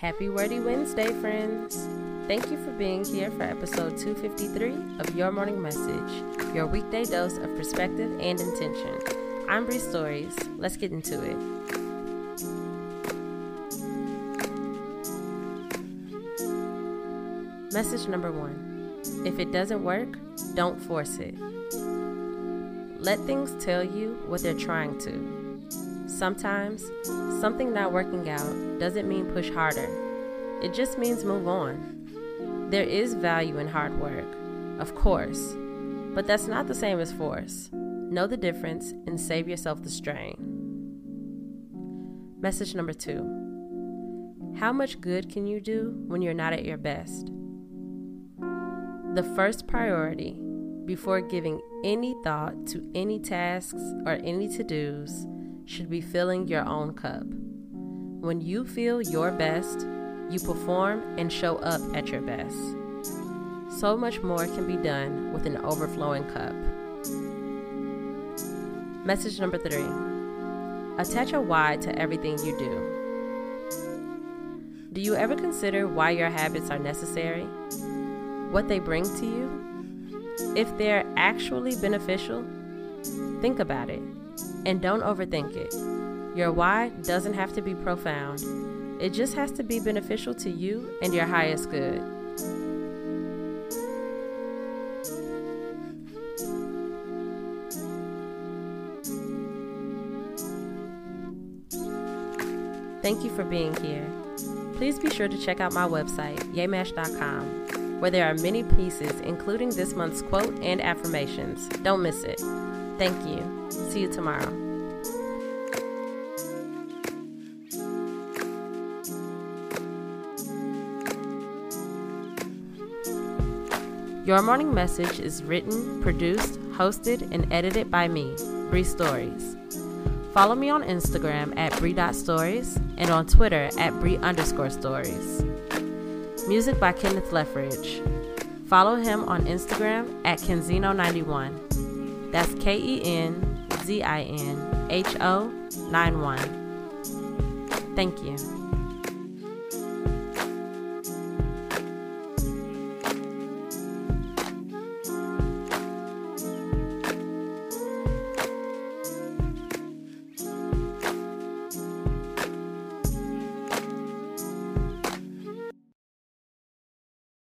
Happy Wordy Wednesday, friends! Thank you for being here for episode 253 of Your Morning Message, your weekday dose of perspective and intention. I'm Bree Stories. Let's get into it. Message number one If it doesn't work, don't force it. Let things tell you what they're trying to. Sometimes, something not working out doesn't mean push harder, it just means move on. There is value in hard work, of course, but that's not the same as force. Know the difference and save yourself the strain. Message number two How much good can you do when you're not at your best? The first priority before giving any thought to any tasks or any to dos should be filling your own cup. When you feel your best, you perform and show up at your best. So much more can be done with an overflowing cup. Message number three attach a why to everything you do. Do you ever consider why your habits are necessary? What they bring to you? If they're actually beneficial, think about it and don't overthink it. Your why doesn't have to be profound, it just has to be beneficial to you and your highest good. Thank you for being here. Please be sure to check out my website, yamash.com where there are many pieces, including this month's quote and affirmations. Don't miss it. Thank you. See you tomorrow. Your Morning Message is written, produced, hosted, and edited by me, Bree Stories. Follow me on Instagram at Bree.stories and on Twitter at Bree underscore stories. Music by Kenneth Leffridge. Follow him on Instagram at Kenzinho91. That's K E N Z I N H O 91. Thank you.